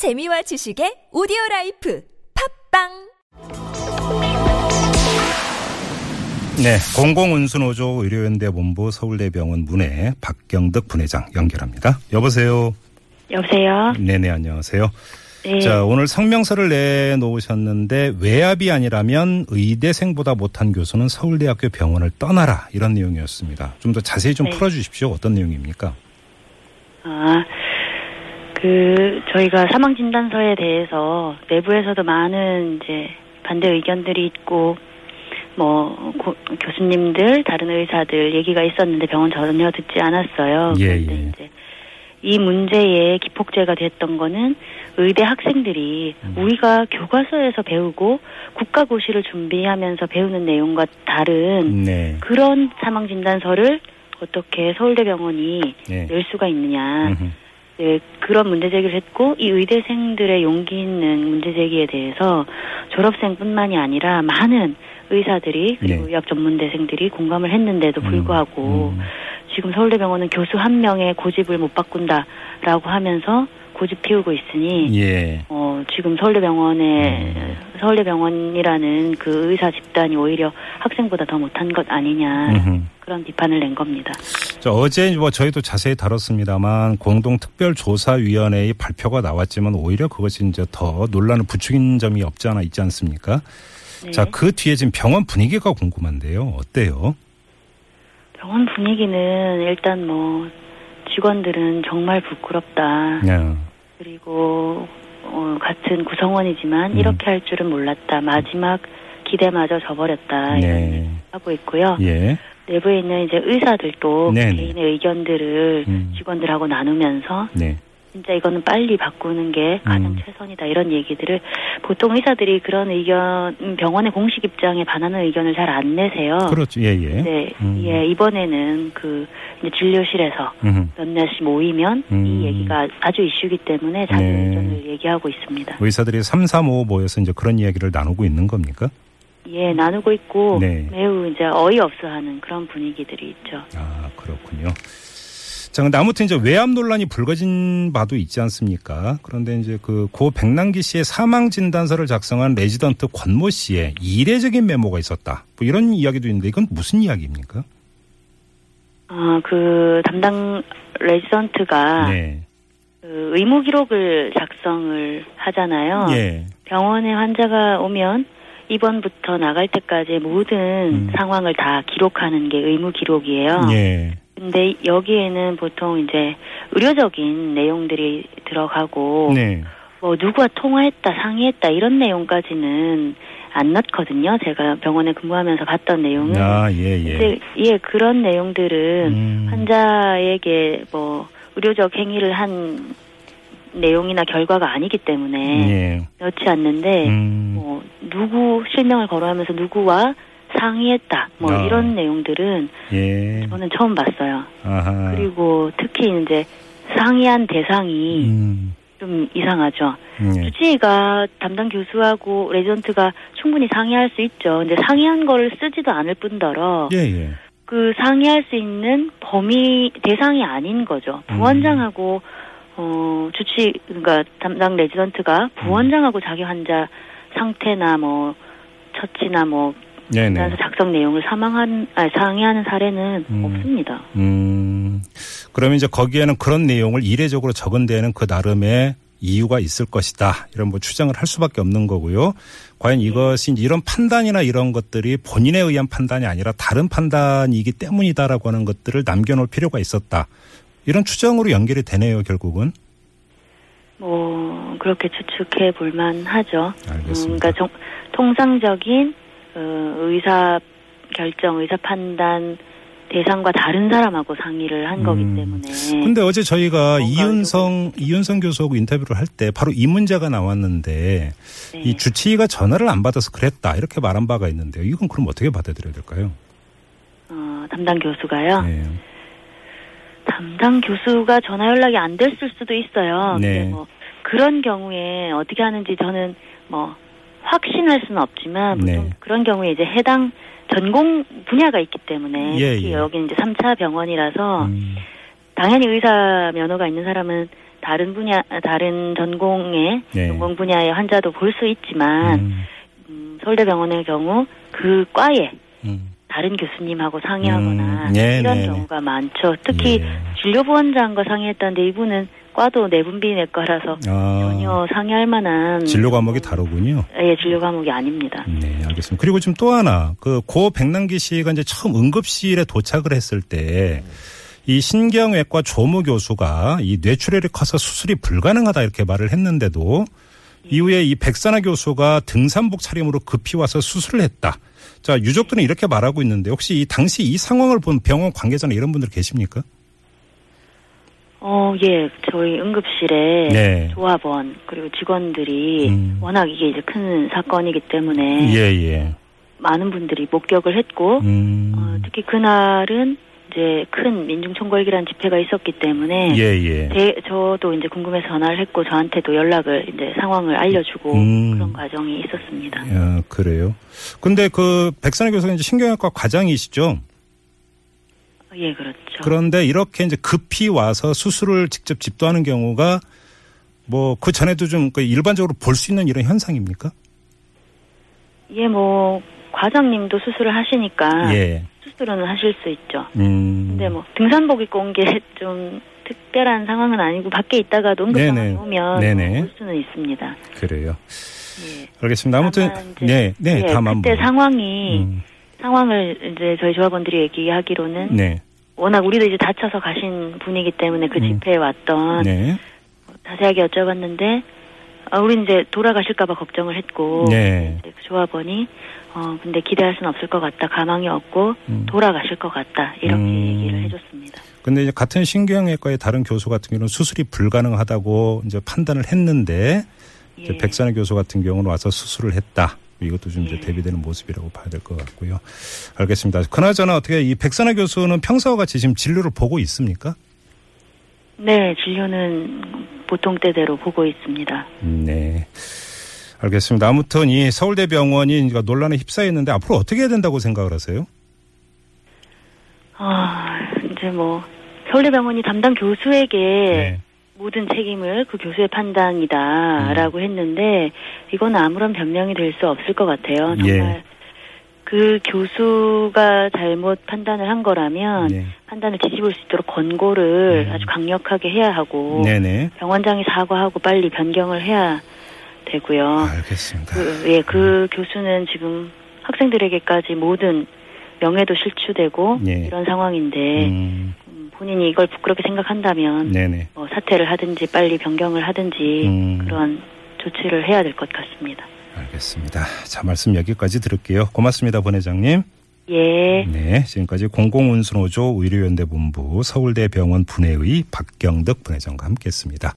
재미와 지식의 오디오 라이프 팟빵 네, 공공운수노조 의료연대 본부 서울대병원 문해 박경덕 분회장 연결합니다. 여보세요. 여보세요. 네네 안녕하세요. 네. 자 오늘 성명서를 내놓으셨는데 외압이 아니라면 의대생보다 못한 교수는 서울대학교 병원을 떠나라 이런 내용이었습니다. 좀 더 자세히 좀 네. 풀어주십시오. 어떤 내용입니까? 아, 그 저희가 사망 진단서에 대해서 내부에서도 많은 이제 반대 의견들이 있고 뭐 고- 교수님들 다른 의사들 얘기가 있었는데 병원 전혀 듣지 않았어요. 예, 그런데 예. 이제 이 문제의 기폭제가 됐던 거는 의대 학생들이 음. 우리가 교과서에서 배우고 국가고시를 준비하면서 배우는 내용과 다른 네. 그런 사망 진단서를 어떻게 서울대병원이 네. 낼 수가 있느냐. 음흠. 네, 그런 문제 제기를 했고 이 의대생들의 용기 있는 문제 제기에 대해서 졸업생뿐만이 아니라 많은 의사들이 그리고 네. 의학 전문대생들이 공감을 했는데도 불구하고 음. 지금 서울대병원은 교수 한 명의 고집을 못 바꾼다라고 하면서 고집 피우고 있으니 예. 어, 지금 서울대병원에 음. 서울대병원이라는 그 의사 집단이 오히려 학생보다 더 못한 것 아니냐 음흠. 그런 비판을 낸 겁니다. 저 어제 뭐 저희도 자세히 다뤘습니다만 공동특별조사위원회의 발표가 나왔지만 오히려 그것이 이제 더 논란을 부추긴 점이 없지 않아 있지 않습니까? 네. 자, 그 뒤에 지금 병원 분위기가 궁금한데요. 어때요? 병원 분위기는 일단 뭐 직원들은 정말 부끄럽다. 네. 그리고 어, 같은 구성원이지만 음. 이렇게 할 줄은 몰랐다. 마지막 기대마저 저버렸다. 이런 네. 하고 있고요. 예. 내부에 있는 이제 의사들도 네네. 개인의 의견들을 음. 직원들하고 나누면서 네. 진짜 이거는 빨리 바꾸는 게 가장 음. 최선이다 이런 얘기들을 보통 의사들이 그런 의견 음, 병원의 공식 입장에 반하는 의견을 잘 안 내세요. 그렇죠. 예, 예. 네, 음. 예 이번에는 그 이제 진료실에서 음흠. 몇몇이 모이면 음. 이 얘기가 아주 이슈기 때문에 자기 네. 의견을 얘기하고 있습니다. 의사들이 3, 3, 5 모여서 이제 그런 이야기를 나누고 있는 겁니까? 예, 나누고 있고 네. 매우 이제 어이없어하는 그런 분위기들이 있죠. 아, 그렇군요. 자, 근데 아무튼 이제 외압 논란이 불거진 바도 있지 않습니까? 그런데 이제 그 고 백남기 씨의 사망 진단서를 작성한 레지던트 권모 씨의 이례적인 메모가 있었다. 뭐 이런 이야기도 있는데 이건 무슨 이야기입니까? 아, 그 담당 레지던트가 네. 그 의무 기록을 작성을 하잖아요. 예. 병원에 환자가 오면 입원부터 나갈 때까지 모든 음. 상황을 다 기록하는 게 의무 기록이에요. 예. 근데 여기에는 보통 이제 의료적인 내용들이 들어가고 네. 뭐 누구와 통화했다, 상의했다 이런 내용까지는 안 넣거든요. 제가 병원에 근무하면서 봤던 내용은. 아, 예, 예. 근데 예, 그런 내용들은 음. 환자에게 뭐 의료적 행위를 한 내용이나 결과가 아니기 때문에 예. 넣지 않는데 음. 뭐 누구 실명을 거론하면서 누구와 상의했다 뭐 아. 이런 내용들은 예. 저는 처음 봤어요. 아하. 그리고 특히 이제 상의한 대상이 음. 좀 이상하죠. 예. 주치의가 담당 교수하고 레지던트가 충분히 상의할 수 있죠. 근데 상의한 거를 쓰지도 않을 뿐더러 예, 예. 그 상의할 수 있는 범위 대상이 아닌 거죠. 음. 부원장하고 어 주치 그러니까 담당 레지던트가 부원장하고 자기 환자 상태나 뭐 처치나 뭐. 진단서 작성 내용을 사망한 아 상의하는 사례는 음. 없습니다. 음, 그러면 이제 거기에는 그런 내용을 이례적으로 적은 데에는 그 나름의 이유가 있을 것이다. 이런 뭐 추정을 할 수밖에 없는 거고요. 과연 이것이 이런 판단이나 이런 것들이 본인에 의한 판단이 아니라 다른 판단이기 때문이다라고 하는 것들을 남겨놓을 필요가 있었다. 이런 추정으로 연결이 되네요, 결국은. 뭐 그렇게 추측해 볼만 하죠. 알겠습니다. 음, 그러니까 정- 통상적인 어, 의사 결정, 의사 판단 대상과 다른 사람하고 상의를 한 거기 음. 때문에. 근데 어제 저희가 이윤성, 이윤성 교수하고 인터뷰를 할 때 바로 이 문제가 나왔는데 네. 이 주치의가 전화를 안 받아서 그랬다. 이렇게 말한 바가 있는데요. 이건 그럼 어떻게 받아들여야 될까요? 어, 담당 교수가요. 네. 담당 교수가 전화 연락이 안 됐을 수도 있어요. 네. 뭐 그런 경우에 어떻게 하는지 저는 뭐 확신할 수는 없지만 보통 네. 그런 경우에 이제 해당 전공 분야가 있기 때문에 예, 특히 예. 여기 이제 3차 병원이라서 음. 당연히 의사 면허가 있는 사람은 다른 분야 다른 전공의 네. 전공 분야의 환자도 볼 수 있지만 음, 음, 서울대병원의 경우 그 과에 음. 다른 교수님하고 상의하거나 음, 네, 이런 네, 네. 경우가 많죠. 특히 예. 진료부원장과 상의했다는데 이분은 과도 내분비 내과라서 아, 전혀 상의할 만한 진료 과목이 다르군요. 예, 진료 과목이 아닙니다. 네, 알겠습니다. 그리고 지금 또 하나, 그, 고 백남기 씨가 이제 처음 응급실에 도착을 했을 때, 이 신경외과 조무 교수가 이 뇌출혈이 커서 수술이 불가능하다 이렇게 말을 했는데도 이후에 이 백선아 교수가 등산복 차림으로 급히 와서 수술을 했다. 자, 유족들은 이렇게 말하고 있는데 혹시 이 당시 이 상황을 본 병원 관계자나 이런 분들 계십니까? 어, 예, 저희 응급실에 네. 조합원 그리고 직원들이 음. 워낙 이게 이제 큰 사건이기 때문에 예, 예. 많은 분들이 목격을 했고 음. 어, 특히 그날은 이제 큰 민중총궐기란 집회가 있었기 때문에 예, 예. 제, 저도 이제 궁금해서 전화를 했고 저한테도 연락을 이제 상황을 알려주고 음. 그런 과정이 있었습니다. 야, 그래요. 근데 그 백선아 교수가 이제 신경외과 과장이시죠? 예, 그렇죠. 그런데 이렇게 이제 급히 와서 수술을 직접 집도하는 경우가 뭐 그 전에도 좀그 일반적으로 볼 수 있는 이런 현상입니까? 예, 뭐 과장님도 수술을 하시니까 예. 수술은 하실 수 있죠. 음. 근데 뭐 등산복 입고 온 게 좀 특별한 상황은 아니고 밖에 있다가도 응급 네네. 상황이 오면 네네. 올 수는 있습니다. 그래요. 예. 알겠습니다. 아무튼 네, 네, 예, 다만 그때 뭐. 상황이 음, 상황을 이제 저희 조합원들이 얘기하기로는 네. 워낙 우리도 이제 다쳐서 가신 분이기 때문에 그 음. 집회에 왔던 네. 자세하게 여쭤봤는데 아, 우리 이제 돌아가실까봐 걱정을 했고 네. 그 조합원이 어 근데 기대할 수는 없을 것 같다 가망이 없고 음. 돌아가실 것 같다 이렇게 음. 얘기를 해줬습니다. 근데 이제 같은 신경외과의 다른 교수 같은 경우는 수술이 불가능하다고 이제 판단을 했는데 예. 백선아 교수 같은 경우는 와서 수술을 했다. 이것도 좀 이제 예. 대비되는 모습이라고 봐야 될 것 같고요. 알겠습니다. 그나저나 어떻게 이 백선아 교수는 평소와 같이 지금 진료를 보고 있습니까? 네 진료는 보통 때대로 보고 있습니다. 네. 알겠습니다. 아무튼 이 서울대병원이 논란에 휩싸였는데 앞으로 어떻게 해야 된다고 생각을 하세요? 아 이제 뭐 서울대병원이 담당 교수에게 네. 모든 책임을 그 교수의 판단이다라고 음. 했는데 이건 아무런 변명이 될 수 없을 것 같아요. 정말 예. 그 교수가 잘못 판단을 한 거라면 네. 판단을 뒤집을 수 있도록 권고를 음. 아주 강력하게 해야 하고 네네. 병원장이 사과하고 빨리 변경을 해야 되고요. 알겠습니다. 그, 예, 그 교수는 지금 학생들에게까지 모든 명예도 실추되고 예. 이런 상황인데 음, 음, 본인이 이걸 부끄럽게 생각한다면 네네. 뭐 사퇴를 하든지 빨리 변경을 하든지 음. 그런 조치를 해야 될 것 같습니다. 알겠습니다. 자, 말씀 여기까지 들을게요. 고맙습니다, 본 회장님. 예. 네, 지금까지 공공운수노조 의료연대본부 서울대병원 분회의 박경덕 분회장과 함께했습니다.